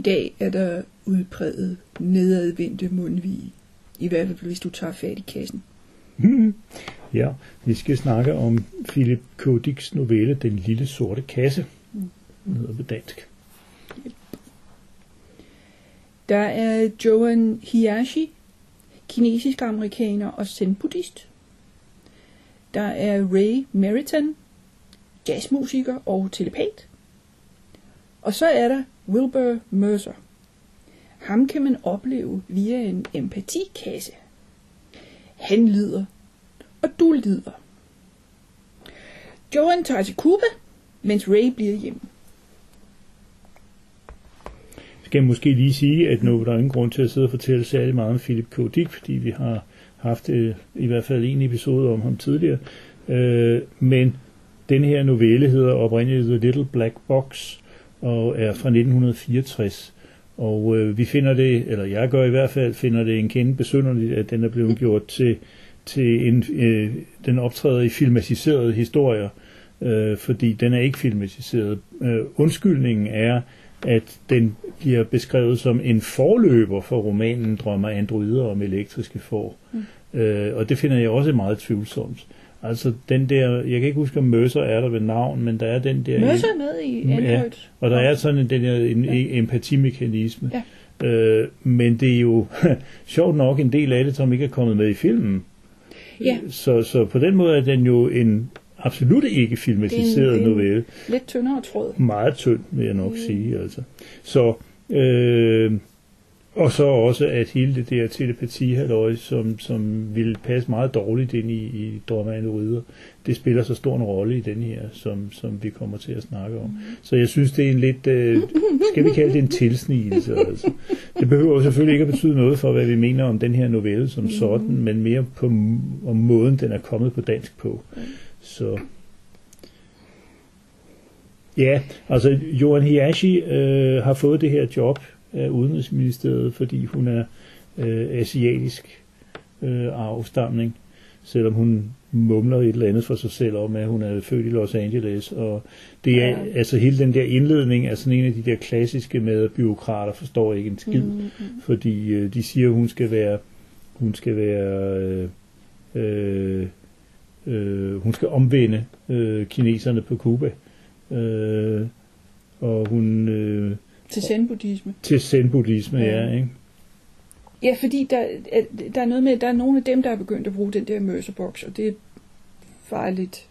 I dag er der udpræget nedadvendte mundvige. I hvert fald, hvis du tager fat i kassen. Ja, vi skal snakke om Philip K. Dicks novelle Den lille sorte kasse. Den hedder på dansk. Der er Joan Hiyashi, kinesisk amerikaner og zen-buddhist. Der er Ray Meriton, jazzmusiker og telepat. Og så er der Wilbur Mercer. Ham kan man opleve via en empatikasse. Han lider, og du lider. Joan tager til Cuba, mens Ray bliver hjemme. Skal jeg måske lige sige, at nu der er ingen grund til at sidde og fortælle særlig meget om Philip K. Dick, fordi vi har haft øh, i hvert fald en episode om ham tidligere. Øh, men den her novelle hedder oprindeligt The Little Black Box og er fra 1964. Og øh, vi finder det, eller jeg gør i hvert fald, finder det en kende besynderligt, at den er blevet gjort til, til en, øh, den optræder i filmatiserede historier, øh, fordi den er ikke filmatiseret. Øh, undskyldningen er, at den bliver beskrevet som en forløber for romanen Drømmer androider om elektriske får. Mm. Øh, og det finder jeg også meget tvivlsomt. Altså den der, jeg kan ikke huske om Mercer er der ved navn, men der er den der... Mercer er med i Ja, Android. og der er sådan en, den der en, Ja. empatimekanisme. Ja. Øh, men det er jo sjovt nok en del af det, som ikke er kommet med i filmen. Ja. Så, så på den måde er den jo en absolut ikke filmatiseret Det er en- novelle. Lidt tyndere tråd. Meget tynd, vil jeg nok mm. sige. Altså. Så, øh, og så også, at hele det der telepati som, som ville passe meget dårligt ind i, i Drømme Ridder, det spiller så stor en rolle i den her, som, som vi kommer til at snakke om. Så jeg synes, det er en lidt, øh, skal vi kalde det en tilsnigelse. Altså. Det behøver selvfølgelig ikke at betyde noget for, hvad vi mener om den her novelle som sådan, men mere på om måden, den er kommet på dansk på. Så Ja, altså Johan Hiyashi øh, har fået det her job af Udenrigsministeriet, fordi hun er øh, asiatisk øh, afstamning, selvom hun mumler et eller andet for sig selv om, at hun er født i Los Angeles. Og det er Ja. altså hele den der indledning er sådan en af de der klassiske med, at byråkrater forstår ikke en skid, mm, mm. fordi øh, de siger, at hun skal være, hun skal være øh, øh, øh, hun skal omvende øh, kineserne på Cuba. Øh, og hun øh, Til zen-buddhisme. til zen-buddhisme, ja. Ja. ikke? Ja, fordi der, er- der er noget med, at der er nogle af dem, der er begyndt at bruge den der Mercerbox, og det er farligt.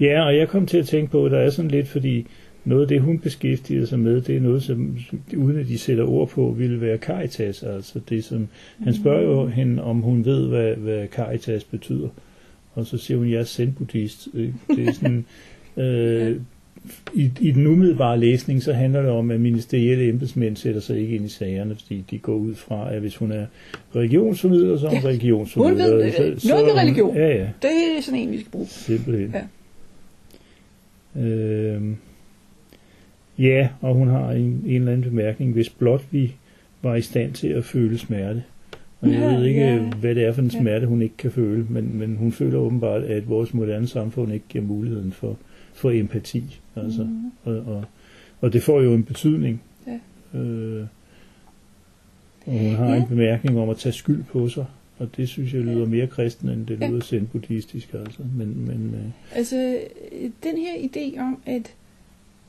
Ja, og jeg kom til at tænke på, at der er sådan lidt, fordi noget af det, hun beskæftiger sig med, det er noget, som, uden at de sætter ord på, ville være Caritas. Altså det, som, han spørger jo hende, om hun ved, hvad, hvad Caritas betyder. Og så siger hun, jeg er zen-buddhist. Det er sådan, øh, i, I den umiddelbare læsning, så handler det om, at ministerielle embedsmænd sætter sig ikke ind i sagerne, fordi de går ud fra, at hvis hun er religionsformidler, så er hun Ja, religionsformidler. hun ved, så, noget så, med religion. Ja, ja. Det er sådan en, vi skal bruge. Simpelthen. Ja. Øhm, ja, og hun har en, en eller anden bemærkning, hvis blot vi var i stand til at føle smerte. Og jeg Ja, ved ikke, ja. hvad det er for en smerte, hun ikke kan føle, men, men hun føler åbenbart, at vores moderne samfund ikke giver muligheden for, for empati. Altså. Mhm. Og, og, og det får jo en betydning. Ja. Øh, og hun har Ja. en bemærkning om at tage skyld på sig, og det synes jeg lyder mere kristen, end det Ja. lyder zen-buddhistisk. Altså. Men, men, øh, Altså, den her idé om, at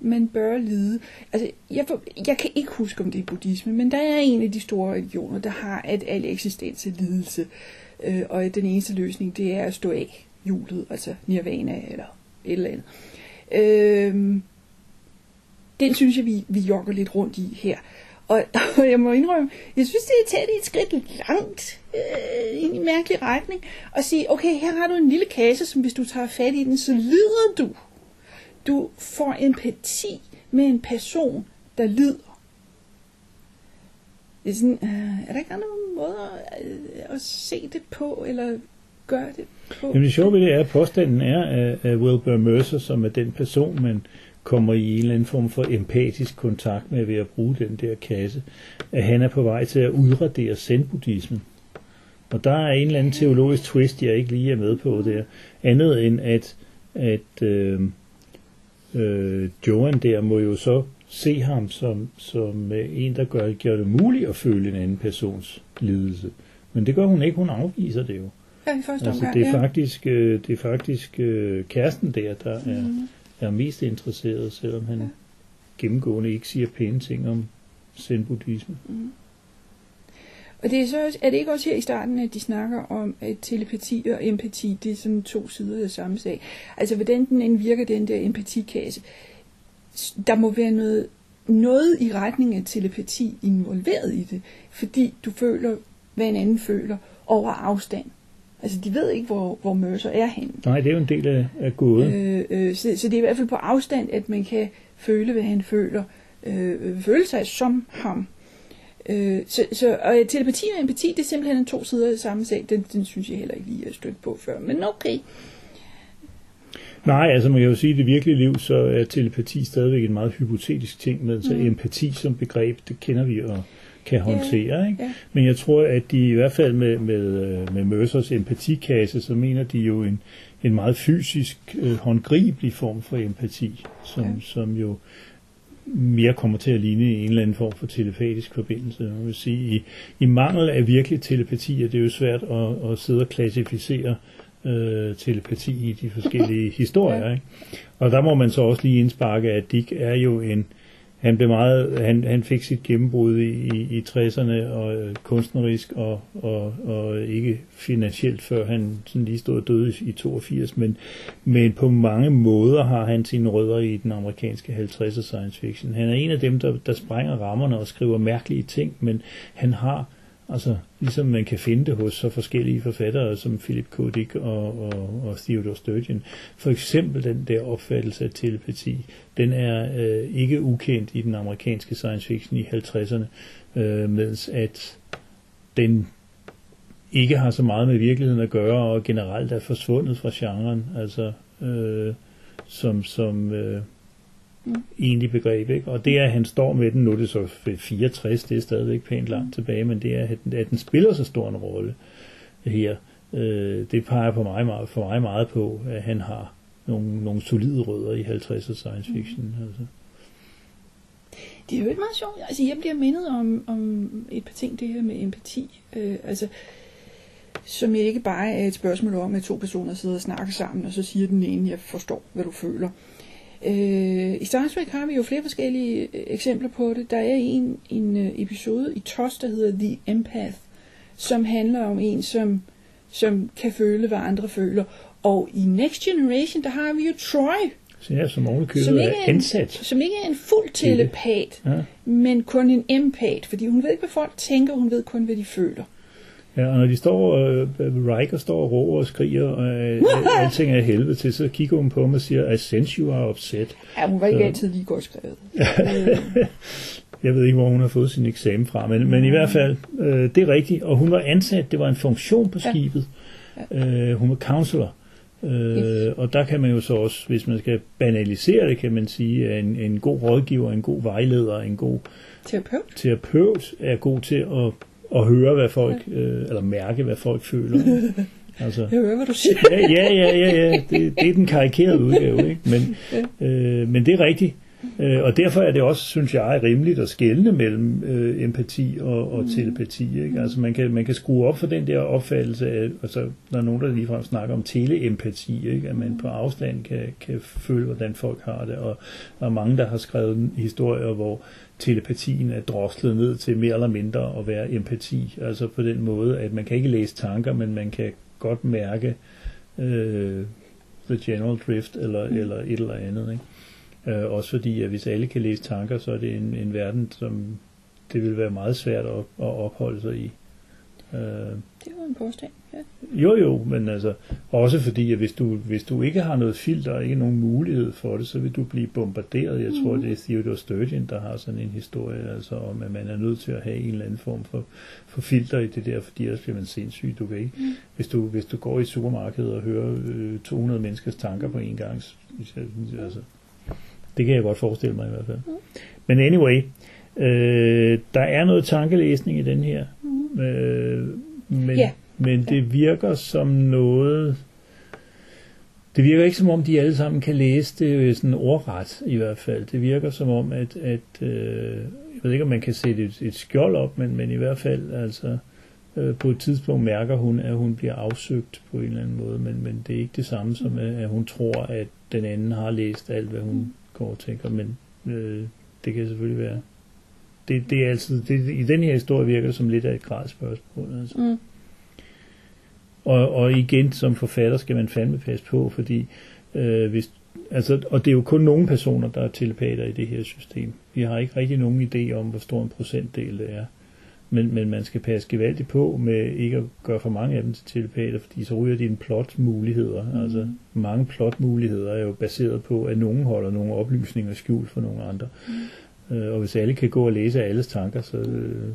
man bør lide. Altså, jeg, for, jeg kan ikke huske, om det er buddhisme, men der er en af de store religioner, der har, at al eksistens er lidelse. Øh, og at den eneste løsning, det er at stå af hjulet, altså nirvana eller et eller andet. Øh, den synes jeg, vi, vi jogger lidt rundt i her. Og, og jeg må indrømme, jeg synes, det er taget et skridt langt øh, i en mærkelig retning. Og sige, okay, her har du en lille kasse, som hvis du tager fat i den, så lider du. Du får empati med en person, der lider. Det er, sådan, øh, er der ikke andre måder at, at se det på, eller gøre det? Jamen det sjove ved det er, at påstanden er, at, Wilbur Mercer, som er den person, man kommer i en eller anden form for empatisk kontakt med ved at bruge den der kasse, at han er på vej til at udradere zen-buddhismen. Og der er en eller anden teologisk twist, jeg ikke lige er med på der. Andet end at, at øh, øh, Joan der må jo så se ham som, som øh, en, der gør, gør det muligt at føle en anden persons lidelse. Men det gør hun ikke, hun afviser det jo. Ja, i første Altså, omgang, det er ja. faktisk, øh, det er faktisk øh, kæresten der, der er, Mhm. er mest interesseret, selvom han Ja. gennemgående ikke siger pæne ting om zen-buddhisme. Og det er, så, også- er det ikke også her i starten, at de snakker om, at telepati og empati, det er sådan to sider af samme sag. Altså, hvordan den end virker, den der empatikasse, der må være noget, noget i retning af telepati involveret i det, fordi du føler, hvad en anden føler, over afstand. Altså, de ved ikke, hvor, hvor Mercer er henne. Nej, det er jo en del af, af gåden. Øh, øh, så, så det er i hvert fald på afstand, at man kan føle, hvad han føler. Øh, føle sig som ham. Øh, så, så og telepati og empati, det er simpelthen en to sider af samme sag. Den, den synes jeg heller ikke lige, er stødt på før. Men okay. Nej, altså man kan jo sige, at i det virkelige liv, så er telepati stadigvæk en meget hypotetisk ting, men så Mm. empati som begreb, det kender vi og kan håndtere. Ikke? Ja. Men jeg tror, at de i hvert fald med, med, øh, med Mercers empatikasse, så mener de jo en, en meget fysisk, øh, håndgribelig form for empati, som, Ja. ja. som jo mere kommer til at ligne en eller anden form for telepatisk forbindelse. Jeg vil sige, i, i mangel af virkelig telepati er det jo svært at, at sidde og klassificere øh, telepati i de forskellige historier. Ja. Ikke? Og der må man så også lige indsparke, at Dick er jo en, han blev meget, han, han fik sit gennembrud i, i, i 60'erne og øh, kunstnerisk og, og, og ikke finansielt, før han sådan lige stod og døde i 82, men, men på mange måder har han sine rødder i den amerikanske 50'er science fiction. Han er en af dem, der, der sprænger rammerne og skriver mærkelige ting, men han har Altså, ligesom man kan finde det hos så forskellige forfattere som Philip K. Dick og, og, og Theodore Sturgeon. For eksempel den der opfattelse af telepati, den er øh, ikke ukendt i den amerikanske science fiction i 50'erne, øh, mens at den ikke har så meget med virkeligheden at gøre, og generelt er forsvundet fra genren, altså øh, som, som øh, Mm. egentlig begreb. Ikke? Og det er, at han står med den, nu er det så ved 64, det er stadigvæk pænt langt tilbage, men det er, at den, at den spiller så stor en rolle her. Øh, det peger på mig, meget- for mig meget på, at han har nogle, nogle solide rødder i 50'er science fiction. Altså. Det er jo ikke meget sjovt. Altså, jeg bliver mindet om, om et par ting, det her med empati. Øh, altså, som ikke bare er et spørgsmål om, at to personer sidder og snakker sammen, og så siger den ene, jeg forstår, hvad du føler. Øh, I Star Trek har vi jo flere forskellige øh, eksempler på det. Der er en, en øh, episode i TOS, der hedder The Empath, som handler om en, som, som kan føle, hvad andre føler. Og i Next Generation, der har vi jo Troy, Så jeg som ovenikøbet Som ikke er en- ansat. som ikke er en fuld telepat, Ja. men kun en empath, fordi hun ved ikke, hvad folk tænker, hun ved kun, hvad de føler. Ja, og når de står, øh, Riker står og råber og skriger, og øh, alting er helvede til, så kigger hun på ham og siger, I sense you are upset. Ja, hun var ikke Så- altid lige godt skrevet. Jeg ved ikke, hvor hun har fået sin eksamen fra, men, men i hvert fald, øh, det er rigtigt. Og hun var ansat, det var en funktion på Ja. skibet. Øh, hun var counselor. Øh, Yes. Og der kan man jo så også, hvis man skal banalisere det, kan man sige, at en, en god rådgiver, en god vejleder, en god terapeut. terapeut er god til at, at høre, hvad folk, øh, eller mærke, hvad folk føler. altså, Jeg hører, hvad du siger. ja, ja, ja, ja, ja. Det, det er den karikerede udgave, ikke? Men, øh, men det er rigtigt. Øh, og derfor er det også, synes jeg, rimeligt at skelne mellem øh, empati og, og telepati. Ikke? Altså man kan, man kan skrue op for den der opfattelse af, altså der er nogen, der ligefrem snakker om teleempati, ikke? at man på afstand kan, kan føle, hvordan folk har det. Og der er mange, der har skrevet historier, hvor telepatien er droslet ned til mere eller mindre at være empati. Altså på den måde, at man kan ikke læse tanker, men man kan godt mærke øh, the general drift eller, mm. eller et eller andet. Ikke? Øh, også fordi, at hvis alle kan læse tanker, så er det en, en verden, som det vil være meget svært at, at opholde sig i. Øh, Det var en påstand, ja. jo jo, men altså også fordi, at hvis du, hvis du ikke har noget filter og ikke nogen mulighed for det, så vil du blive bombarderet. Jeg tror, det er Theodore Sturgeon, der har sådan en historie altså om, at man er nødt til at have en eller anden form for, for filter i det der, fordi ellers bliver man sindssyg. Du kan ikke, mm. hvis, du, hvis du går i supermarkedet og hører øh, 200 menneskers tanker på en gang, så- altså, det kan jeg godt forestille mig i hvert fald. Mm. Men anyway, øh, der er noget tankelæsning i den her. Mm. Øh, men, Ja. men det virker som noget... Det virker ikke som om, de alle sammen kan læse det sådan ordret, i hvert fald. Det virker som om, at... at øh, jeg ved ikke, om man kan sætte et, et skjold op, men, men i hvert fald, altså... Øh, på et tidspunkt mærker hun, at hun bliver afsøgt på en eller anden måde, men, men det er ikke det samme som, at, at hun tror, at den anden har læst alt, hvad hun går og tænker, men øh, det kan selvfølgelig være. Det, det er altid, det, I den her historie virker det som lidt af et gradspørgsmål. Altså. Mm. Og, og igen, som forfatter skal man fandme passe på, fordi øh, hvis, altså, og det er jo kun nogle personer, der er telepater i det her system. Vi har ikke rigtig nogen idé om, hvor stor en procentdel det er. Men, men man skal passe gevaldigt på med ikke at gøre for mange af dem til telepater, fordi så ryger dine plotmuligheder. Mm. Altså mange plotmuligheder er jo baseret på, at nogen holder nogle oplysninger skjult for nogle andre. Mm. Øh, og hvis alle kan gå og læse alles tanker, så... Øh,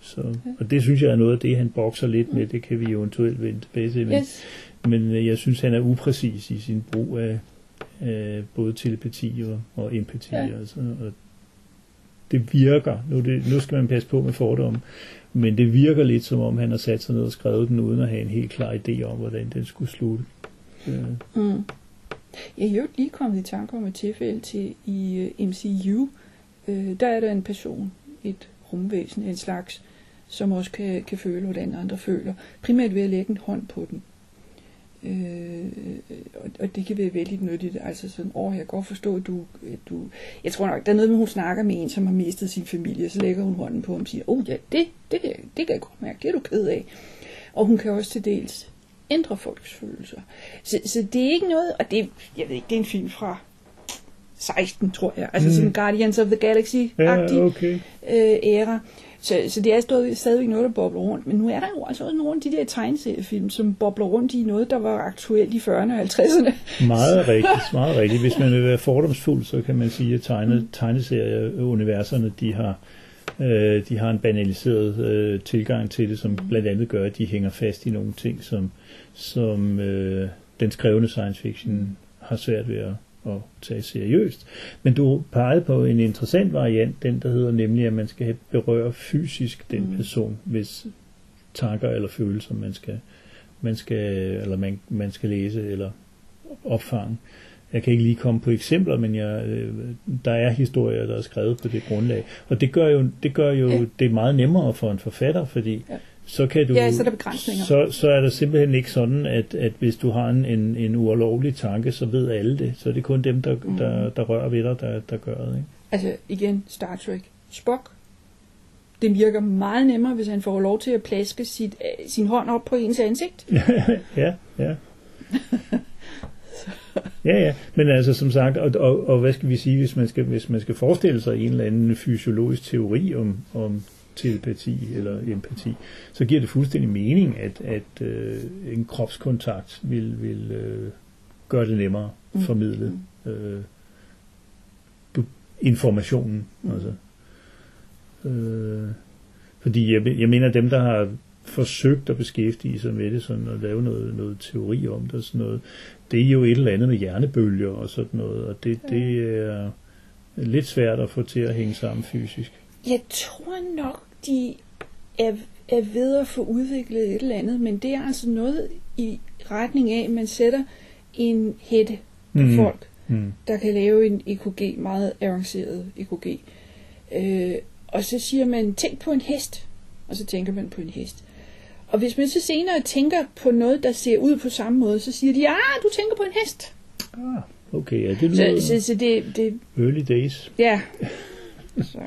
så, og det synes jeg er noget af det, han bokser lidt med. Det kan vi eventuelt vende tilbage til. Men, Yes. men øh, jeg synes, han er upræcis i sin brug af, af både telepati og, og empati. Ja. Altså, og det virker, nu, det, nu skal man passe på med fordomme, men det virker lidt som om, han har sat sig ned og skrevet den, uden at have en helt klar idé om, hvordan den skulle slutte. Øh, Mm. Jeg er jo lige kommet i tanke om et tilfælde til i øh, uh, MCU. Uh, øh, der er der en person, et rumvæsen, en slags, som også kan, kan føle, hvordan andre føler. Primært ved at lægge en hånd på den. Øh, og, og det kan være vældig nyttigt. Altså sådan, åh, jeg kan godt forstå, at du, at du... Jeg tror nok, der er noget med, at hun snakker med en, som har mistet sin familie, så lægger hun hånden på ham og siger, åh oh, ja, det, det, det kan jeg godt mærke, det er du ked af. Og hun kan også til dels ændre folks følelser. Så, så det er ikke noget, og det, jeg ved ikke, det er en film fra 16, tror jeg. Altså mm. sådan Guardians of the Galaxy-agtig ja, okay. øh, æra. Så, så det er stadig, stadigvæk noget, der bobler rundt. Men nu er der jo altså også nogle af de der tegneseriefilm, som bobler rundt i noget, der var aktuelt i 40'erne og 50'erne. Meget rigtigt, meget rigtigt. Hvis man vil være fordomsfuld, så kan man sige, at tegne, tegneserieuniverserne, de har, øh, de har en banaliseret øh, tilgang til det, som blandt andet gør, at de hænger fast i nogle ting, som, som øh, den skrevne science fiction har svært ved at, at tage seriøst. Men du pegede på en interessant variant, den der hedder nemlig, at man skal berøre fysisk den Mm. person, hvis tanker eller følelser man skal, man skal, eller man, man skal læse eller opfange. Jeg kan ikke lige komme på eksempler, men jeg, øh, der er historier, der er skrevet på det grundlag. Og det gør jo, det, gør jo Ja. det meget nemmere for en forfatter, fordi Ja. Så kan du... Ja, så er der begrænsninger. Så, så er der simpelthen ikke sådan, at, at hvis du har en, en, en ulovlig tanke, så ved alle det. Så er det kun dem, der, Mm. der, der rører ved dig, der, der gør det. Ikke? Altså igen, Star Trek. Spock. Det virker meget nemmere, hvis han får lov til at plaske sit, øh, sin hånd op på ens ansigt. ja, ja. Ja, ja, men altså som sagt, og, og, og hvad skal vi sige, hvis man skal, hvis man skal forestille sig en eller anden fysiologisk teori om, om telepati eller empati, så giver det fuldstændig mening, at, at øh, en kropskontakt vil, vil øh, gøre det nemmere Mm. formidle øh, du- informationen. Mm. Altså. Øh, fordi jeg, jeg mener, dem, der har forsøgt at beskæftige sig med det, sådan at lave noget, noget teori om det og sådan noget, det er jo et eller andet med hjernebølger og sådan noget, og det, det er lidt svært at få til at hænge sammen fysisk. Jeg tror nok, de er, er ved at få udviklet et eller andet, men det er altså noget i retning af, at man sætter en hætte på Mhm. folk, Mm. der kan lave en EKG, meget avanceret EKG. Øh, og så siger man, tænk på en hest, og så tænker man på en hest. Og hvis man så senere tænker på noget, der ser ud på samme måde, så siger de, ah, du tænker på en hest. Ah, okay, ja, det Så, lyder så, så det, det, early days. ja. Så,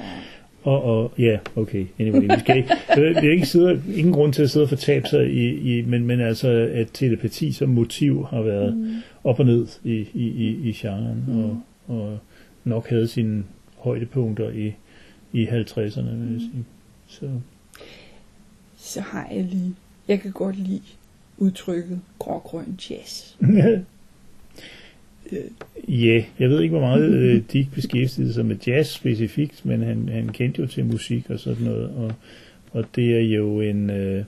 Og, og ja, okay, anyway, vi skal ikke, det er ikke sidde, ingen grund til at sidde og fortabe sig i, i men, men altså, at telepati som motiv har været mm. op og ned i, i, i, i genren, mm. og, og nok havde sine højdepunkter i, i 50'erne, vil jeg sige. Så, så har jeg lige, jeg kan godt lide udtrykket grågrøn jazz. Ja, jeg ved ikke, hvor meget øh, Dick beskæftigede sig med jazz specifikt, men han, han kendte jo til musik og sådan noget, og, og det er jo en, øh,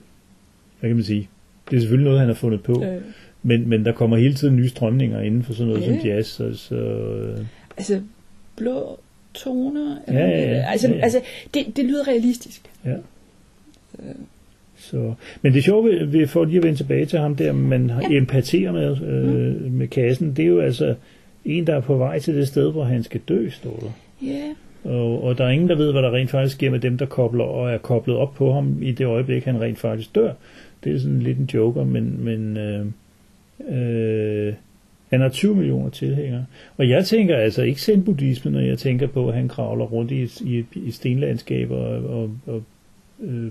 hvad kan man sige, det er selvfølgelig noget, han har fundet på, Øh, men, men der kommer hele tiden nye strømninger inden for sådan noget Ja. som jazz, så, så øh, altså, blå toner. Ja, ja, ja. Altså, Ja, ja. altså det, det lyder realistisk. ja. Øh, Så, men det sjove ved, ved, for lige at vende tilbage til ham der, man Ja. Mm. empaterer med, øh, med kassen, det er jo altså en, der er på vej til det sted, hvor han skal dø, står der. Ja, Og, og der er ingen, der ved, hvad der rent faktisk sker med dem, der kobler og er koblet op på ham i det øjeblik, han rent faktisk dør. Det er sådan lidt en joker, men, men øh, øh, han har 20 millioner tilhængere. Og jeg tænker altså ikke zen buddhisme, når jeg tænker på, at han kravler rundt i i i et stenlandskab, og, og, og øh,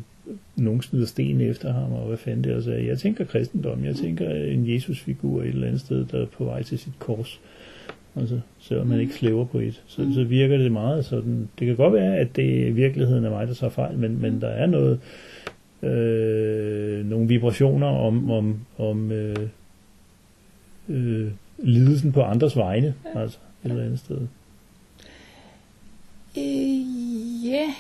nogen smider sten efter ham, og hvad fanden det er. Jeg tænker kristendom, jeg tænker en Jesusfigur et eller andet sted, der er på vej til sit kors. Altså, selvom man ikke slæver på et, så, så virker det meget sådan. Det kan godt være, at det i virkeligheden er mig, der tager fejl, men, men der er noget, øh, nogle vibrationer om, om, om øh, øh, lidelsen på andres vegne, altså et eller andet sted. øh, ja.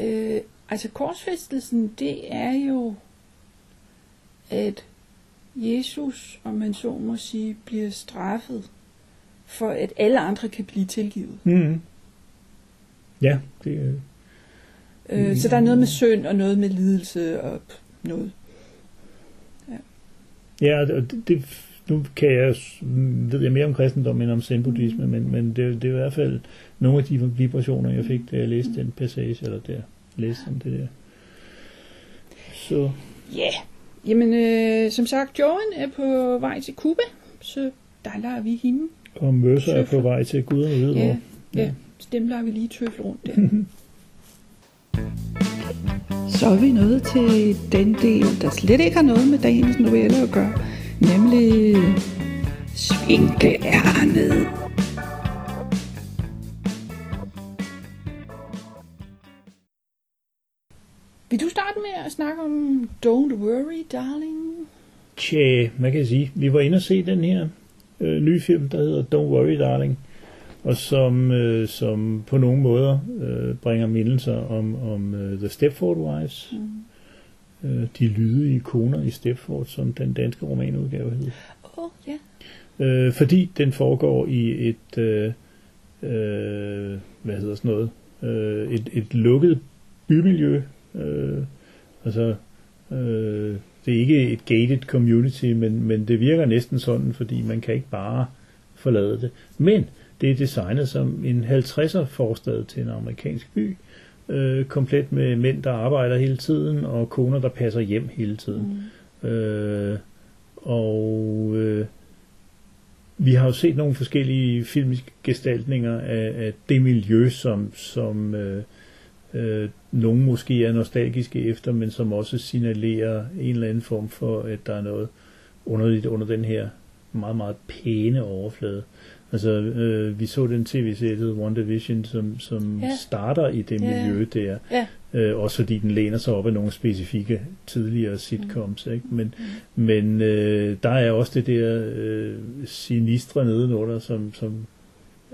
Øh, altså korsfæstelsen, det er jo, at Jesus, om man så må sige, bliver straffet, for at alle andre kan blive tilgivet. Mm. Ja, det er Øh, så der er noget med synd og noget med lidelse og noget. Ja, og det, det, nu kan jeg, ved jeg mere om kristendom end om zen-buddhisme, men, men det, det er i hvert fald nogle af de vibrationer, jeg fik, da jeg læste den passage, eller der læste om det der. Så, Ja, jamen øh, som sagt, Joan er på vej til Cuba, så der lader vi hende. og Mercer er på vej til Gud og ved Ja, hvor. ja, så dem lader vi lige tøfle rundt der. Så er vi nået til den del, der slet ikke har noget med dagens novelle at gøre, nemlig Svinkeærnet. Vil du starte med at snakke om Don't Worry, Darling? Tja, man kan sige, vi var inde og se den her øh, nye film, der hedder Don't Worry Darling, og som, øh, som på nogle måder øh, bringer mindelser om, om øh, The Stepford Wives, Mm. øh, de lydige koner i Stepford, som den danske romanudgave. Åh, oh, ja. Øh, fordi den foregår i et, øh, øh, hvad hedder sådan noget, øh, et, et lukket bymiljø. Øh, altså, øh, det er ikke et gated community, men, men det virker næsten sådan, fordi man kan ikke bare forlade det. Men det er designet som en 50'er forstad til en amerikansk by, øh, komplet med mænd, der arbejder hele tiden, og koner, der passer hjem hele tiden. Mm. Øh, og øh, vi har jo set nogle forskellige filmiske gestaltninger af, af det miljø, som, som øh, øh, nogen måske er nostalgiske efter, men som også signalerer en eller anden form for, at der er noget underligt under den her meget, meget pæne overflade. Altså, øh, vi så den tv-serie, der hedder One Division, som, som Ja. starter i det Ja. miljø der. Ja. Øh, også fordi den læner sig op af nogle specifikke tidligere sitcoms. Ikke? Men, men øh, der er også det der øh, sinistre nedenunder, som, som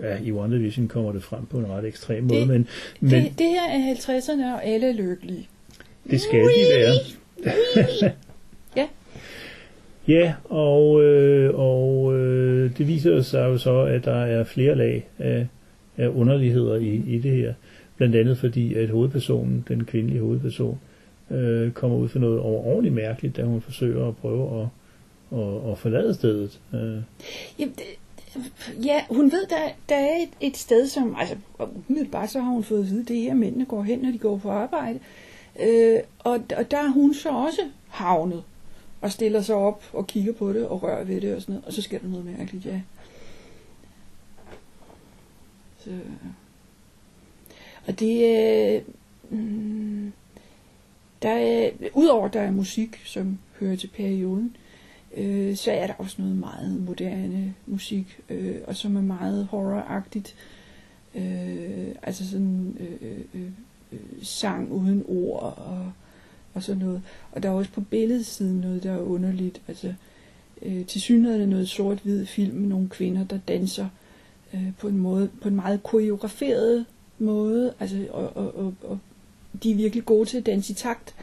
ja, i One Division kommer det frem på en ret ekstrem måde, men, men Det, det her er 50'erne, og alle er lykkelige. det skal de være. Ja. Ja, og, øh, og øh, det viser sig jo så, at der er flere lag af, af underligheder i, i det her. Blandt andet fordi, at hovedpersonen, den kvindelige hovedperson, øh, kommer ud for noget overordentligt mærkeligt, da hun forsøger at prøve at, at, at forlade stedet. Øh, Jamen, det, ja, hun ved, der, der er et, et sted, som... Altså, umiddelbart så har hun fået at vide, det er her, mændene går hen, når de går på arbejde. Øh, og, og der er hun så også havnet og stiller sig op og kigger på det og rører ved det og sådan noget. Og så sker der noget mærkeligt, ja. Så. Og det øh, mm, der er, udover der er musik, som hører til perioden, øh, så er der også noget meget moderne musik, øh, og som er meget horroragtigt. Øh, altså sådan øh, øh, øh, sang uden ord, og og sådan noget. Og der er også på billedsiden noget, der er underligt. Altså, øh, til synligheden er noget sort-hvid film med nogle kvinder, der danser øh, på en måde, på en meget koreograferet måde, altså, og, og, og, og de er virkelig gode til at danse i takt.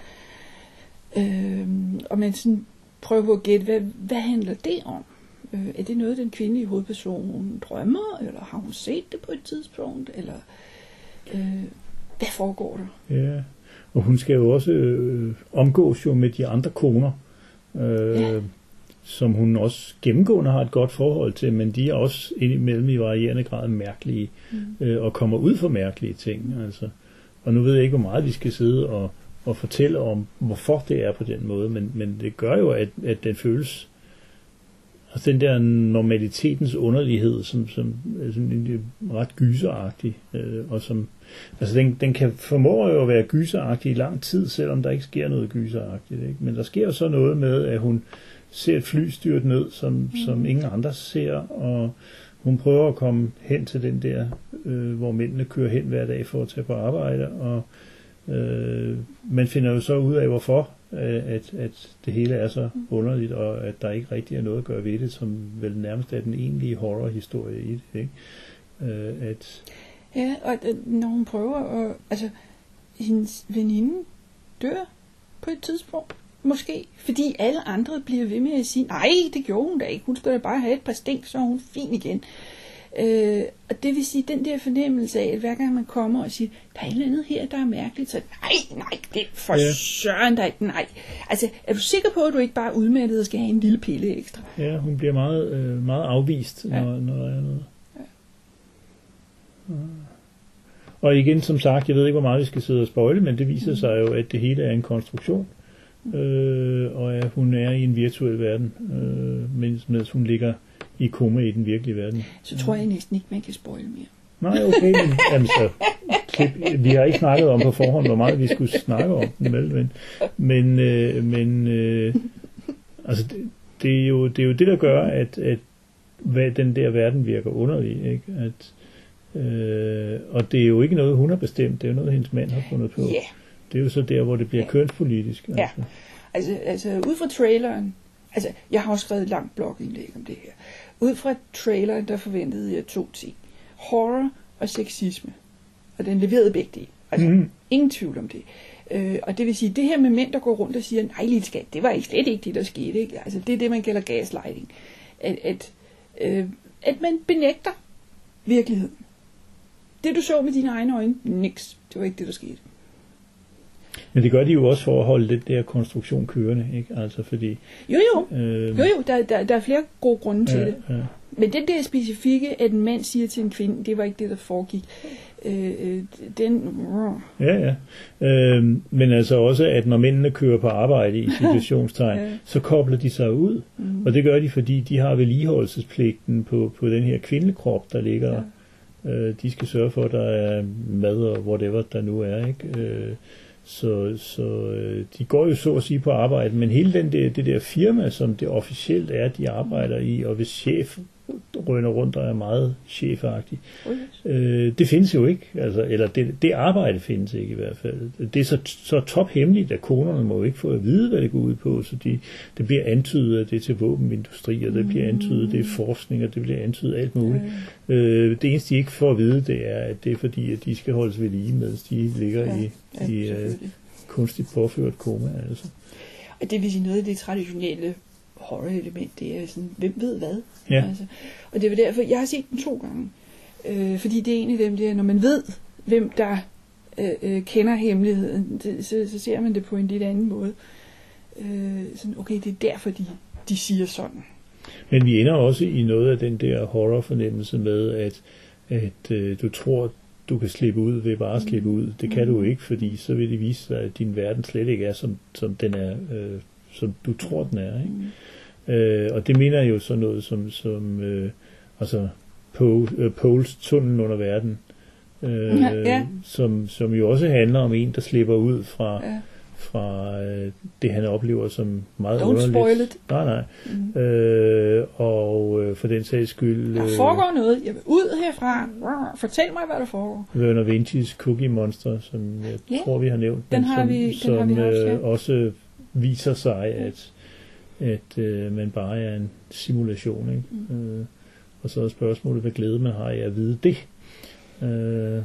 Øh, og man sådan prøver på at gætte, hvad, hvad handler det om? Øh, er det noget, den kvindelige hovedperson drømmer, eller har hun set det på et tidspunkt, eller øh, hvad foregår der? Ja, og hun skal jo også øh, omgås jo med de andre koner, øh, Ja. som hun også gennemgående har et godt forhold til, men de er også indimellem i varierende grad mærkelige, Mm. øh, og kommer ud for mærkelige ting. Altså. Og nu ved jeg ikke, hvor meget vi skal sidde og, og fortælle om, hvorfor det er på den måde, men, men det gør jo, at, at den føles Altså den der normalitetens underlighed, som, som er sådan egentlig ret gyseragtig, øh, og som, altså den, den kan formå jo at være gyseragtig i lang tid, selvom der ikke sker noget gyseragtigt. Ikke? Men der sker jo så noget med, at hun ser et fly styrt ned, som, mm. som ingen andre ser, og hun prøver at komme hen til den der, øh, hvor mændene kører hen hver dag for at tage på arbejde, og øh, Øh, man finder jo så ud af, hvorfor øh, at, at det hele er så underligt, og at der ikke rigtig er noget at gøre ved det, som vel nærmest er den egentlige horrorhistorie i det. Ikke? Øh, at, Ja, og at, når hun prøver at... Altså, hendes veninde dør på et tidspunkt. Måske. Fordi alle andre bliver ved med at sige, nej, det gjorde hun da ikke. Hun skulle da bare have et par stink, så er hun fin igen. Øh, og det vil sige, den der fornemmelse af, at hver gang man kommer og siger, der er et eller andet her, der er mærkeligt, så nej, nej, det er for Ja. søren ikke, nej. Altså, er du sikker på, at du ikke bare er udmattet og skal have en lille pille ekstra? ja, hun bliver meget, øh, meget afvist, Ja. når, når der er noget. Ja. Og igen, som sagt, jeg ved ikke, hvor meget vi skal sidde og spoile, men det viser sig jo, at det hele er en konstruktion, øh, og at hun er i en virtuel verden, øh, mens, mens hun ligger i koma i den virkelige verden. Så tror jeg næsten ikke, man kan spoil mere. Nej, okay, men jamen, så, klip, vi har ikke snakket om på forhånd, hvor meget vi skulle snakke om den, vel, men, men, øh, men øh, altså, det, det, er jo, det er jo det, der gør, at, at hvad den der verden virker underlig, ikke? At, øh, og det er jo ikke noget, hun har bestemt, det er jo noget, hendes mand har fundet på. Ja. Det er jo så der, hvor det bliver Ja. kønspolitisk. Ja. Altså. Altså, altså ud fra traileren, altså jeg har også skrevet et langt blogindlæg om det her. Ud fra traileren, der forventede jeg to ting. Horror og sexisme. Og den leverede begge dele. Altså, mm. ingen tvivl om det. Øh, og det vil sige, det her med mænd, der går rundt og siger, nej lille skat, det var ikke slet ikke det, der skete. Ikke? Altså, det er det, man kalder gaslighting. At, at, øh, at man benægter virkeligheden. Det du så med dine egne øjne, niks. Det var ikke det, der skete. Men det gør de jo også for at holde den der konstruktion kørende, ikke? Altså fordi... Jo jo, Øh, jo, jo der, der, der er flere gode grunde til ja, det. ja. Men den der specifikke, at en mand siger til en kvinde, det var ikke det, der foregik. Øh, øh, den... Ja, ja. Øhm, men altså også, at når mændene kører på arbejde i situationstegn, Ja. så kobler de sig ud. Mm. Og det gør de, fordi de har vedligeholdelsespligten på, på den her kvindekrop, der ligger. Ja. Øh, de skal sørge for, at der er mad og whatever der nu er. Ikke? Øh, så så øh, de går jo så at sige på arbejde, men hele den der, det der firma, som det officielt er, de arbejder i, og hvis chef røner rundt og er meget chefagtig, Øh, det findes jo ikke, altså, eller det, det arbejde findes ikke i hvert fald. Det er så, så tophemmeligt, at konerne må jo ikke få at vide, hvad det går ud på, så de, det bliver antydet, at det er til våbenindustri, og det bliver antydet, det er forskning, og det bliver antydet alt muligt. Øh, det eneste, de ikke får at vide, det er, at det er fordi, at de skal holdes ved lige, mens de ligger Ja, i, ja, i øh, kunstigt påført koma. Altså. Og det vil sige noget af det traditionelle horror-element, det er sådan, hvem ved hvad? Ja. Altså, og det er derfor, jeg har set den to gange. Øh, fordi det er en af dem der, når man ved, hvem der øh, øh, kender hemmeligheden, det, så, så ser man det på en lidt anden måde. Øh, sådan, okay, det er derfor, de, de siger sådan. Men vi ender også i noget af den der horror-fornemmelse med, at, at øh, du tror, du kan slippe ud ved bare at slippe ud. Det kan du ikke, fordi så vil det vise sig, at din verden slet ikke er, som, som den er, øh, som du tror, den er. Ikke? Mm. Øh, og det minder jo sådan noget som, som øh, altså Pole, øh, Poles tunnelen under verden, øh, Ja, ja. Som, som jo også handler om en, der slipper ud fra, Ja. fra øh, det, han oplever som meget Don't underligt. spoil it. Nej, nej. Mm. Øh, og øh, for den sags skyld... Der foregår noget. Jeg vil ud herfra. Fortæl mig, hvad der foregår. Werner Vinci's Cookie Monster, som jeg Ja, tror, vi har nævnt, den men har som, vi- den som har vi haft, ja. øh, også viser sig, at, at øh, man bare er en simulation. Ikke? Mm. Øh, og så er spørgsmålet, hvad glæde man har af at vide det. Øh,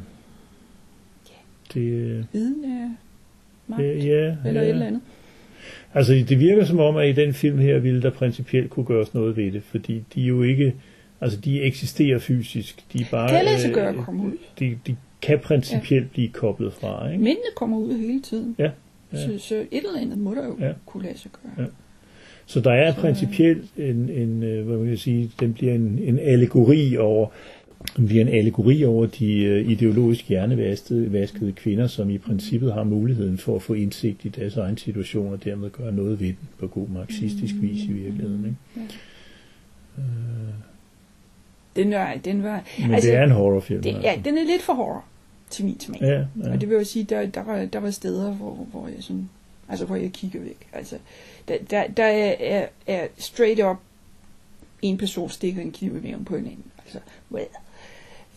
det, øh, Viden er magt. det ja, eller ja. et eller andet. Altså, det virker som om, at i den film her ville der principielt kunne gøres noget ved det, fordi de jo ikke, altså de eksisterer fysisk. De er bare, Kan lade sig øh, gøre at komme ud. de, de kan principielt ja. blive koblet fra, ikke? Mændene kommer ud hele tiden. Ja, ja. Så, så et eller andet må der jo Ja. kunne lade sig gøre. Ja. Så der er Så- principielt en, en øh, hvad man kan sige, den bliver en, en allegori over, den bliver en allegori over de øh, ideologisk hjernevaskede vaskede kvinder, som i princippet har muligheden for at få indsigt i deres egen situation og dermed gøre noget ved den på god marxistisk vis i virkeligheden. Ikke? Ja. Øh, Den var, den var, men Altså, det er en horrorfilm. det, ja, den er lidt for hård til min smag. ja, ja. Og det vil jo sige, der, der, var, der var steder, hvor, hvor jeg sådan, altså hvor jeg kigger væk. Altså, der, der, der er, er, er straight up en person stikker en kniv i maven på en anden. Altså, well.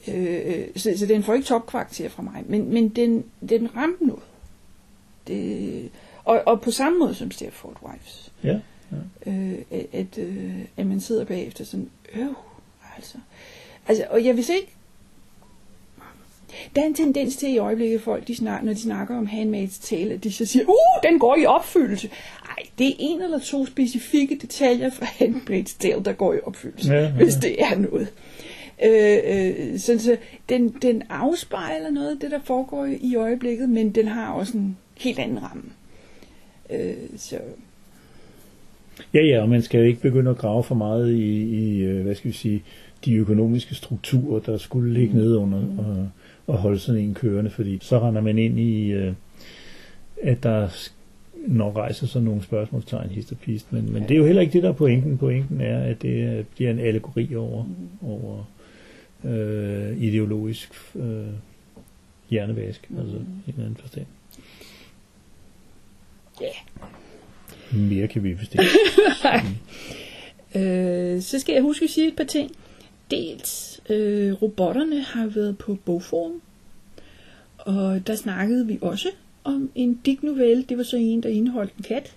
øh, så, så den får ikke topkarakter fra mig, men, men den, den ramte noget. Det, og, og på samme måde som Stepford Wives. ja. Øh, at, at, øh, at man sidder bagefter sådan, øv, altså. altså. Og jeg vil se ikke, der er en tendens til i øjeblikket, folk, de snak, når de snakker om Handmaid's Tale, at de så siger, uh, den går i opfyldelse. Ej, det er en eller to specifikke detaljer fra Handmaid's Tale, der går i opfyldelse, Ja, ja. hvis det er noget. Øh, øh, så, så den, den afspejler noget af det, der foregår i, øjeblikket, men den har også en helt anden ramme. Øh, så Ja, ja, og man skal jo ikke begynde at grave for meget i, i øh, hvad skal vi sige, de økonomiske strukturer, der skulle ligge nede under og, og holde sådan en kørende, fordi så render man ind i, øh, at der når rejser sig nogle spørgsmålstegn hist og pist, men, men det er jo heller ikke det, der er pointen. Pointen er, at det er- bliver en allegori over, over øh, ideologisk øh, hjernevask, altså i en anden forstand. Ja. Mere kan vi vist ikke. Øh, så skal jeg huske at sige et par ting. Dels, øh, robotterne har været på bogforum, og der snakkede vi også om en dignovelle. Det var så en, der indeholdt en kat.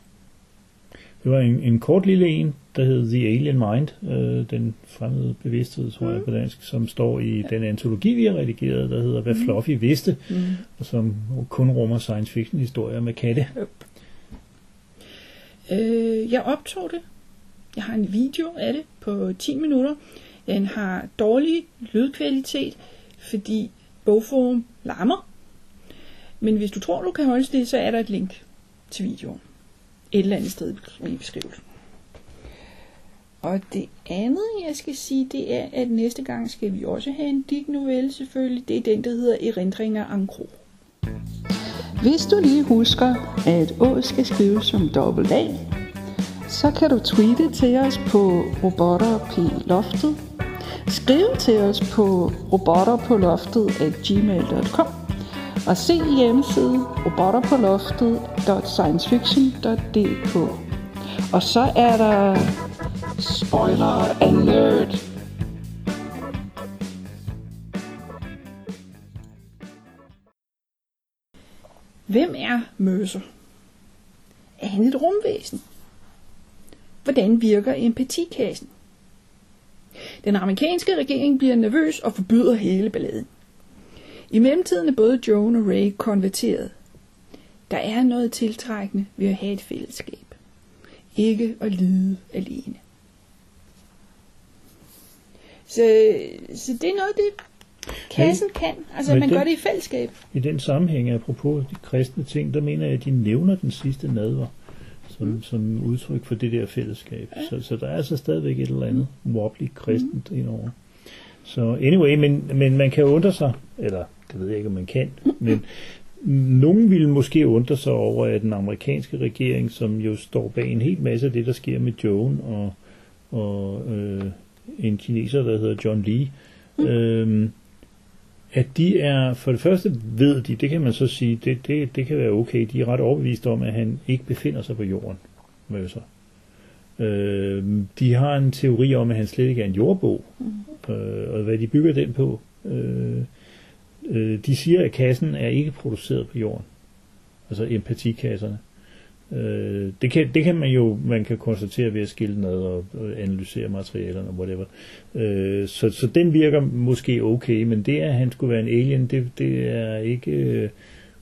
Det var en, en kort lille en, der hed The Alien Mind, øh, den fremmede bevidsthed, tror jeg på dansk, som står i den antologi, vi har redigeret, der hedder Hvad Fluffy vidste, Mm. og som kun rummer science fiction historier med katte. Øh, jeg optog det. Jeg har en video af det på 10 minutter. Den har dårlig lydkvalitet, fordi bogforum larmer. Men hvis du tror, du kan holde stille, så er der et link til videoen. Et eller andet sted i beskrivelsen. Og det andet, jeg skal sige, det er, at næste gang skal vi også have en dig novelle selvfølgelig. Det er den, der hedder Erindringer Ankro. Hvis du lige husker, at Å skal skrives som dobbelt A, så kan du tweete til os på robotter på loftet. Skriv til os på robotterpåloftet.gmail.com og se hjemmesiden robotterpåloftet.sciencefiction.dk Og så er der spoiler alert. Hvem er Mercer? Er han et rumvæsen? Hvordan virker empatikassen? Den amerikanske regering bliver nervøs og forbyder hele balladen. I mellemtiden er både Joan og Ray konverteret. Der er noget tiltrækkende ved at have et fællesskab. Ikke at lide alene. Så, så det er noget, det kassen kan. Altså, man det- gør det i fællesskab. I den sammenhæng, apropos de kristne ting, der mener jeg, at de nævner den sidste nadver som, mm. som udtryk for det der fællesskab. Ja. Så, så der er altså stadigvæk et eller andet wobbly kristent mm. indover. Så anyway, men, men man kan undre sig, eller det ved jeg ikke, om man kan, men nogen ville måske undre sig over, at den amerikanske regering, som jo står bag en hel masse af det, der sker med Joan og, og øh, en kineser, der hedder John Lee, mm. øh, at de er, for det første ved de, det kan man så sige, det, det, det kan være okay, de er ret overbevist om, at han ikke befinder sig på jorden, Møser. Øh, de har en teori om, at han slet ikke er en jordbog, mm. øh, og hvad de bygger den på. Øh, øh, de siger, at kassen er ikke produceret på jorden, altså empatikasserne. Øh, det, kan, det kan man jo man kan konstatere ved at skille ned og, og analysere materialerne og whatever. Øh, så, så den virker måske okay, men det at han skulle være en alien, det, det er ikke øh,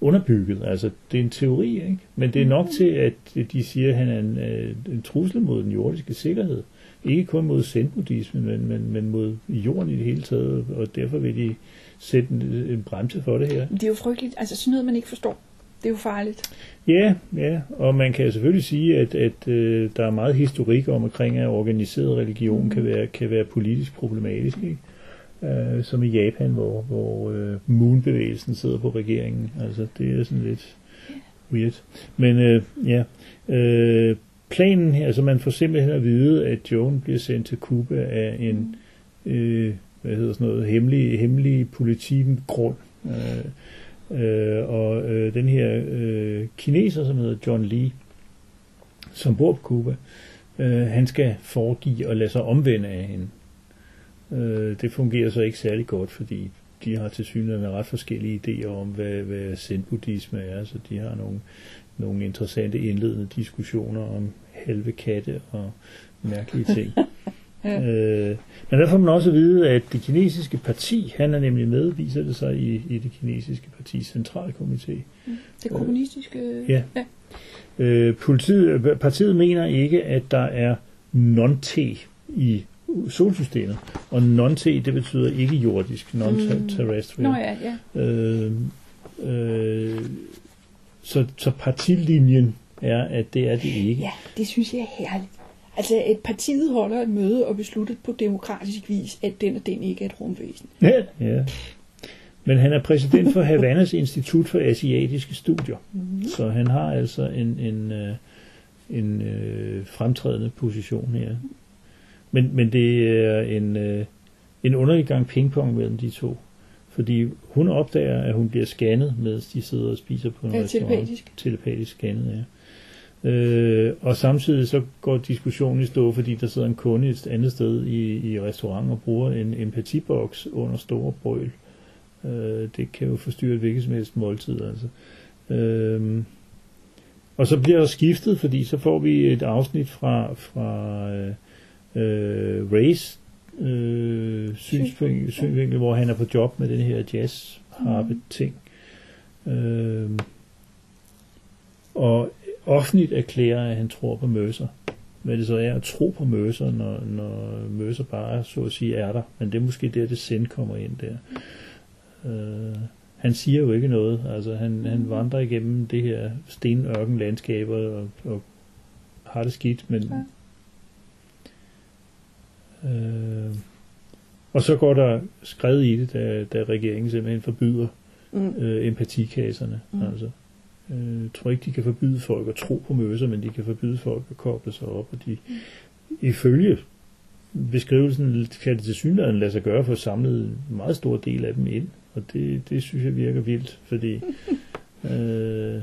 underbygget. Altså, det er en teori, ikke? Men det er nok til, at de siger, at han er en, øh, en trussel mod den jordiske sikkerhed. Ikke kun mod zen-buddhismen, men, men, men mod jorden i det hele taget, og derfor vil de sætte en, en bremse for det her. Det er jo frygteligt. Altså sådan noget, man ikke forstår. Det er jo farligt. Ja, ja, og man kan selvfølgelig sige, at, at øh, der er meget historik om omkring, at organiseret religion mm. kan, være, kan være politisk problematisk. Ikke? Øh, som i Japan, hvor, hvor øh, Moon-bevægelsen sidder på regeringen. Altså, det er sådan lidt weird. Men øh, ja, øh, planen her, altså man får simpelthen at vide, at Joan bliver sendt til Cuba af en, øh, hvad hedder sådan noget, hemmelig, hemmelig politigrund. Øh, Øh, og øh, den her øh, kineser, som hedder John Lee, som bor på Cuba, øh, han skal foregive og lade sig omvende af hende. Øh, det fungerer så ikke særlig godt, fordi de har til synligheden ret forskellige idéer om, hvad, hvad zen-buddhisme er, så de har nogle, nogle interessante indledende diskussioner om halve katte og mærkelige ting. Ja. Øh, men der får man også at vide, at det kinesiske parti, han er nemlig med, viser det sig i, i det kinesiske partis centralkomité. Mm. Det kommunistiske? Øh, ja. ja. Øh, politiet, partiet mener ikke, at der er non-T i solsystemet. Og non-T, det betyder ikke jordisk, non-terrestrial. Mm. Nå ja, ja. Øh, øh, så, så partilinjen er, at det er det ikke. Ja, det synes jeg er herligt. Altså, et partiet holder et møde og beslutter på demokratisk vis, at den og den ikke er et rumvæsen. Ja, ja. Men han er præsident for Havanas Institut for Asiatiske Studier. Mm-hmm. Så han har altså en, en, øh, en øh, fremtrædende position her. Men, men det er en, øh, en underlig gang pingpong mellem de to. Fordi hun opdager, at hun bliver scannet, mens de sidder og spiser på en ja, restaurant. Telepatisk. Telepatisk scannet, ja. Øh, og samtidig så går diskussionen i stå, fordi der sidder en kunde et andet sted i, i restauranten og bruger en empatiboks under store brøl. Øh, det kan jo forstyrre et hvilket som helst måltid. Altså. Øh, og så bliver der skiftet, fordi så får vi et afsnit fra, fra øh, Race øh, synsvinkel, synsvinkel, hvor han er på job med den her jazz harpe ting. Øh, og offentligt erklærer, at han tror på Mercer. Hvad det så er at tro på Mercer, når, når Mercer bare så at sige er der. Men det er måske der, det send kommer ind der. Øh, han siger jo ikke noget. Altså, han, han vandrer igennem det her stenørken landskaber og, og har det skidt, men... Øh, og så går der skred i det, da, da regeringen simpelthen forbyder mm. øh, empatikasserne. Mm. Altså, øh, tror ikke, de kan forbyde folk at tro på møser, men de kan forbyde folk at koble sig op, og de mm. ifølge beskrivelsen kan det til synligheden lade sig gøre for at samle en meget stor del af dem ind, og det, det synes jeg virker vildt, fordi øh,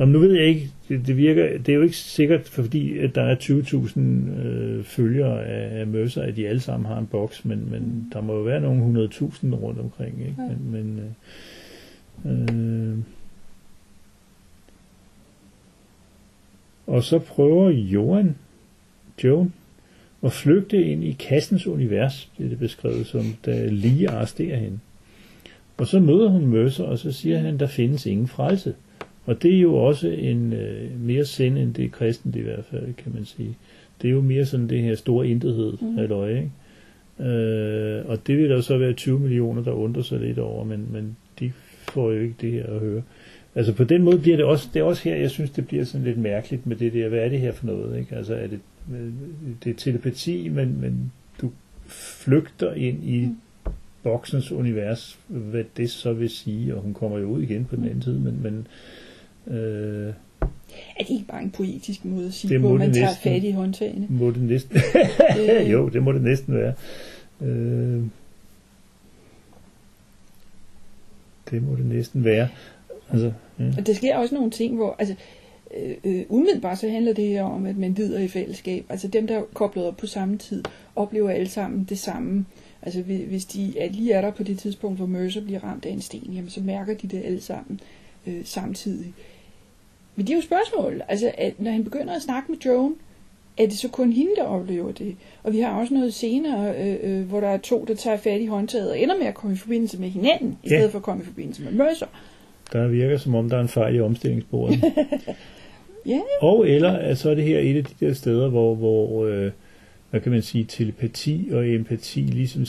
Nå, nu ved jeg ikke, det, det virker, det er jo ikke sikkert, fordi at der er 20.000 øh, følgere af, af Mercer, at de alle sammen har en boks, men, men mm. der må jo være nogle 100.000 rundt omkring, ikke? Men, men øh, øh, Og så prøver Johan, Joan, at flygte ind i kassens univers, bliver det beskrevet som, da lige arresterer hende. Og så møder hun Mercer, og så siger han, der findes ingen frelse. Og det er jo også en øh, mere sind end det kristent i hvert fald, kan man sige. Det er jo mere sådan det her store intethed mm. af løg, ikke? Øh, og det vil der så være 20 millioner, der undrer sig lidt over, men, men de får jo ikke det her at høre. Altså på den måde bliver det også, det er også her, jeg synes, det bliver sådan lidt mærkeligt med det der, hvad er det her for noget, ikke? Altså er det, det er telepati, men, men du flygter ind i mm. boksens univers, hvad det så vil sige, og hun kommer jo ud igen på den anden side, men, men øh, er det ikke bare en poetisk måde at sige, hvor man næsten, tager fat i håndtagene? Må det næsten. jo, det må det næsten være. Øh, det må det næsten være. Altså, ja. Og der sker også nogle ting, hvor... Altså, øh, øh, umiddelbart så handler det her om, at man lider i fællesskab. Altså dem, der er koblet op på samme tid, oplever alle sammen det samme. Altså hvi- hvis de er lige er der på det tidspunkt, hvor Mercer bliver ramt af en sten, jamen så mærker de det alle sammen øh, samtidig. Men det er jo spørgsmål. Altså at når han begynder at snakke med Joan, er det så kun hende, der oplever det? Og vi har også noget senere, øh, øh, hvor der er to, der tager fat i håndtaget og ender med at komme i forbindelse med hinanden, i Ja. stedet for at komme i forbindelse med Mercer. Der virker som om, der er en fejl i omstillingsbordet. Ja, Og eller at så er det her et af de der steder, hvor, hvor øh, hvad kan man sige, telepati og empati ligesom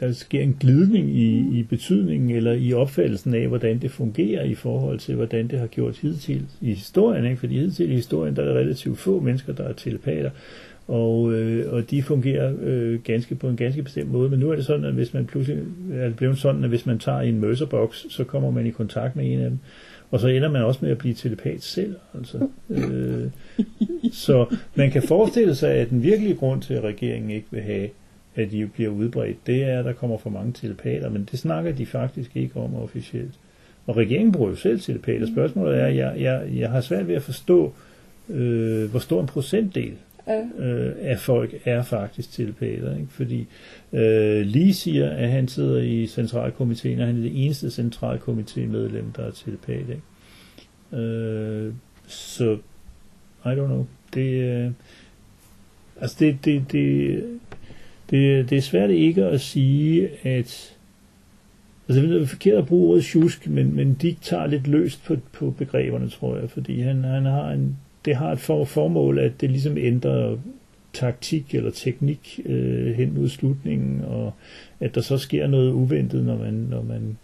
der sker en glidning i, i betydningen eller i opfattelsen af, hvordan det fungerer i forhold til, hvordan det har gjort hidtil i historien. Ikke? Fordi hidtil i historien, der er relativt få mennesker, der er telepater, og, øh, og de fungerer øh, ganske på en ganske bestemt måde. Men nu er det sådan, at hvis man pludselig er det blevet sådan, at hvis man tager en Mercer-box, så kommer man i kontakt med en af dem. Og så ender man også med at blive telepat selv. Altså. Øh, så man kan forestille sig, at den virkelige grund til, at regeringen ikke vil have, at de bliver udbredt, det er, at der kommer for mange telepater, men det snakker de faktisk ikke om officielt. Og regeringen bruger jo selv telepater. Spørgsmålet er, jeg, jeg, jeg har svært ved at forstå, øh, hvor stor en procentdel øh, øh, af folk er faktisk telepater. Ikke? Fordi øh, lige siger, at han sidder i centralkomiteen, og han er det eneste centralkomitémedlem, der er telepat. Ikke? Øh, så, I don't know. Det, øh, altså det, det, det, det, det er svært ikke at sige, at Altså, det er forkert at bruge ordet tjusk, men, men Dick tager lidt løst på, på begreberne, tror jeg, fordi han, han har en, det har et for, formål, at det ligesom ændrer taktik eller teknik øh, hen mod slutningen, og at der så sker noget uventet, når man, når man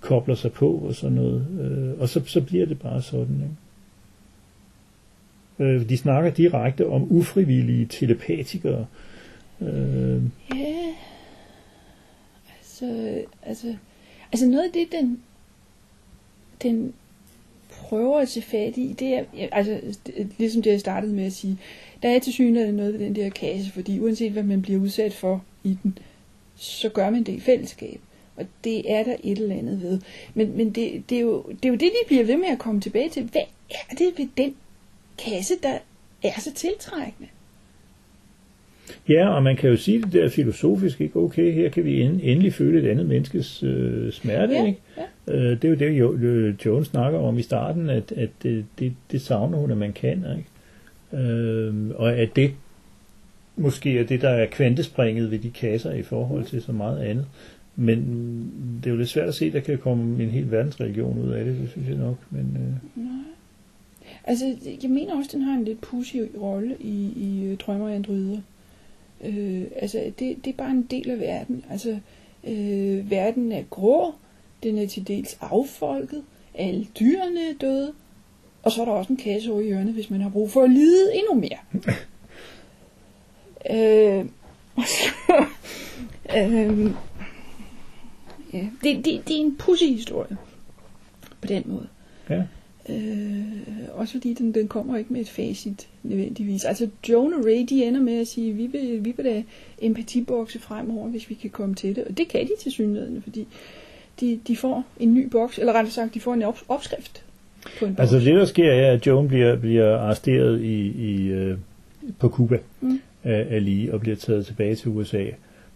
kobler sig på og sådan noget. Øh, og så, så bliver det bare sådan. Ikke? Øh, de snakker direkte om ufrivillige telepatikere. Øh, Ja. Altså, altså, altså noget af det, den, den prøver at se fat i, det er, altså, det- ligesom det jeg startede med at sige, der er til synligheden noget ved den der kasse, fordi uanset hvad man bliver udsat for i den, så gør man det i fællesskab. Og det er der et eller andet ved. Men, men det, det, er jo, det er jo det, de bliver ved med at komme tilbage til. Hvad er det ved den kasse, der er så tiltrækkende? Ja, og man kan jo sige det der filosofisk, ikke? Okay, her kan vi end, endelig føle et andet menneskes øh, smerte, Ja, ikke? ja. Øh, det er jo det, jo, Jones snakker om i starten, at, at det, det, det savner hun, at man kan, ikke? Øh, og at det måske er det, der er kvantespringet ved de kasser i forhold til så meget andet. Men det er jo lidt svært at se, der kan komme en hel verdensreligion ud af det, det synes jeg nok. Men, øh, Nej. Altså, jeg mener også, den har en lidt pussy rolle i, i øh, Drømmer og Androider. Øh, altså, det, det er bare en del af verden. Altså, øh, verden er grå, den er til dels affolket, alle dyrene er døde, og så er der også en kasse over i hjørnet, hvis man har brug for at lide endnu mere. øh, øh, ja, det, det, det er en pussy historie på den måde. ja. Øh, også fordi den, den kommer ikke med et facit nødvendigvis. Altså Joan og Ray, de ender med at sige, vi vil, vi vil da empatibokse fremover, hvis vi kan komme til det. Og det kan de til synligheden, fordi de, de får en ny boks, eller rettere sagt, de får en op, opskrift på en boks. Altså det, der sker, er, at Joan bliver, bliver arresteret i, i, øh, på Cuba Mm. af, af Lee og bliver taget tilbage til USA.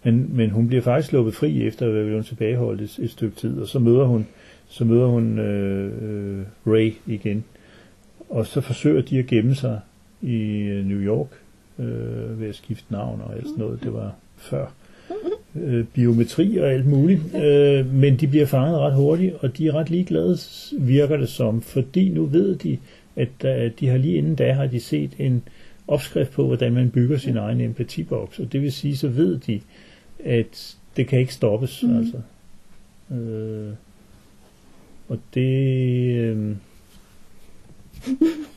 Men, men hun bliver faktisk sluppet fri efter at være tilbageholdt et, et stykke tid, og så møder hun, så møder hun øh, øh, Ray igen. Og så forsøger de at gemme sig i øh, New York øh, ved at skifte navn og alt sådan noget. Det var før øh, biometri og alt muligt. Øh, men de bliver fanget ret hurtigt, og de er ret ligeglade, virker det som, fordi nu ved de, at de har lige inden da har de set en opskrift på, hvordan man bygger sin egen empatiboks, og det vil sige, så ved de, at det kan ikke stoppes, mm. altså. Øh, og det... Øh,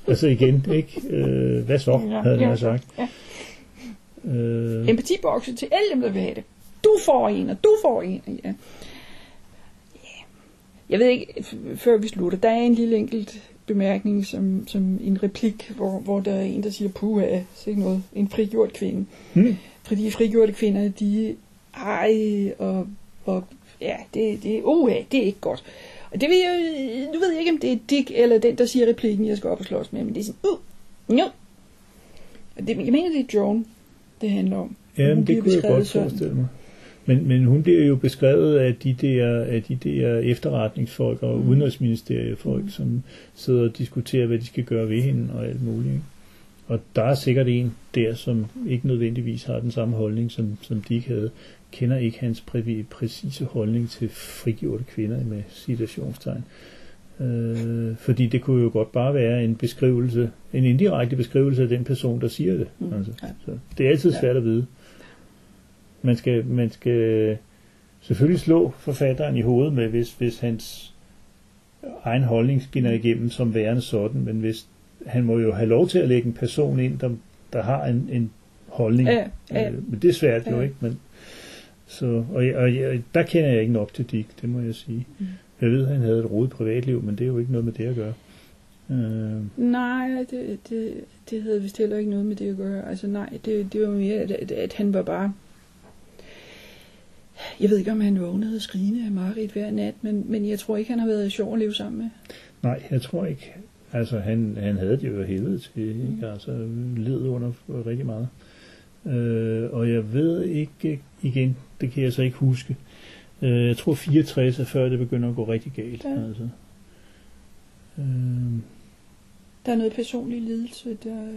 altså igen, ikke? Øh, hvad så, Ja, havde ja. jeg sagt. Ja. Øh, Empatibokse til alle dem, der vil have det. Du får en, og du får en. Ja. Ja. Jeg ved ikke, før vi slutter, der er en lille enkelt bemærkning, som, som en replik, hvor, hvor der er en, der siger, puha, se noget, en frigjort kvinde. hmm, Fordi frigjorte kvinder, de ej, og, og ja, det, det, uh, det er ikke godt. Og det vil jeg, nu ved jeg ikke, om det er Dick eller den, der siger replikken, jeg skal op og slås med, men det er sådan, uh, no. Og det, jeg mener, det er Joan, det handler om. Ja, men det kunne jeg godt sådan. forestille mig. Men, men hun bliver jo beskrevet af de der, af de der efterretningsfolk og Mm. udenrigsministeriefolk, Mm. som sidder og diskuterer, hvad de skal gøre ved hende og alt muligt. Ikke? Og der er sikkert en der, som ikke nødvendigvis har den samme holdning, som, som Dick havde. Kender ikke hans præ- præcise holdning til frigjorte kvinder med citationstegn. Øh, fordi det kunne jo godt bare være en beskrivelse, en indirekte beskrivelse af den person, der siger det. Mm. Altså, Ja. så det er altid svært at vide. Man skal, man skal selvfølgelig slå forfatteren i hovedet med, hvis, hvis hans egen holdning skinner igennem som værende sådan, men hvis han må jo have lov til at lægge en person ind, der, der har en, en holdning. Ja, ja. Øh, men det er svært jo Ja. ikke. Men, så, og, jeg- og jeg, der kender jeg ikke nok til Dick, det må jeg sige. Mm. Jeg ved, at han havde et rodet privatliv, men det er jo ikke noget med det at gøre. Øh, Nej, det, det, det havde vist heller ikke noget med det at gøre. Altså nej, det, det var mere, at, at, at han var bare... Jeg ved ikke, om han vågnede skrigende af Marit hver nat, men, men jeg tror ikke, han har været sjov at leve sammen med. Nej, jeg tror ikke. Altså, han, han havde det jo helvede til, ikke? Altså, led under rigtig meget. Øh, og jeg ved ikke, igen, det kan jeg så ikke huske. Øh, jeg tror 64 er før det begynder at gå rigtig galt. Ja. Altså. Øh, Der er noget personlig lidelse, der...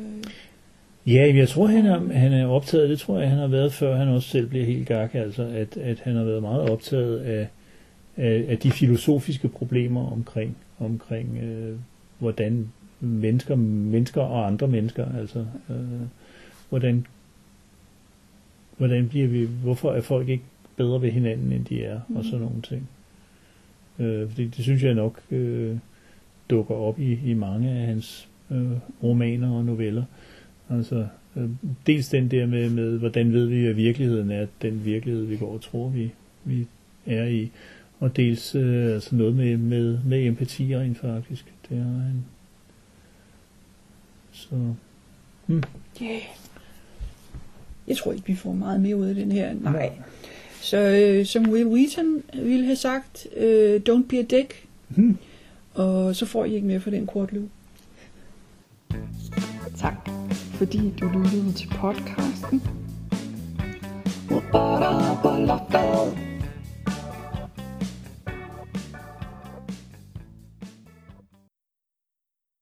ja, men jeg tror, han er, han er optaget, det tror jeg, han har været, før han også selv bliver helt gak, altså, at, at han har været meget optaget af, af, af de filosofiske problemer omkring, omkring øh, hvordan mennesker, mennesker og andre mennesker, altså, øh, hvordan, hvordan bliver vi, hvorfor er folk ikke bedre ved hinanden, end de er, mm. og sådan nogle ting. Øh, fordi det synes jeg nok øh, dukker op i, i mange af hans øh, romaner og noveller. Altså, øh, dels den der med, med, hvordan ved vi, at virkeligheden er den virkelighed, vi går og tror, vi, vi er i. Og dels øh, altså noget med, med, med empati rent faktisk. Det er en... Så... Hmm. Yeah. Jeg tror ikke, vi får meget mere ud af den her. Nej. Så øh, som Will Wheaton ville have sagt, øh, don't be a dick. Hmm. Og så får I ikke mere for den kortløb. Tak, fordi du lyttede til podcasten. Ba-da-ba-la-da.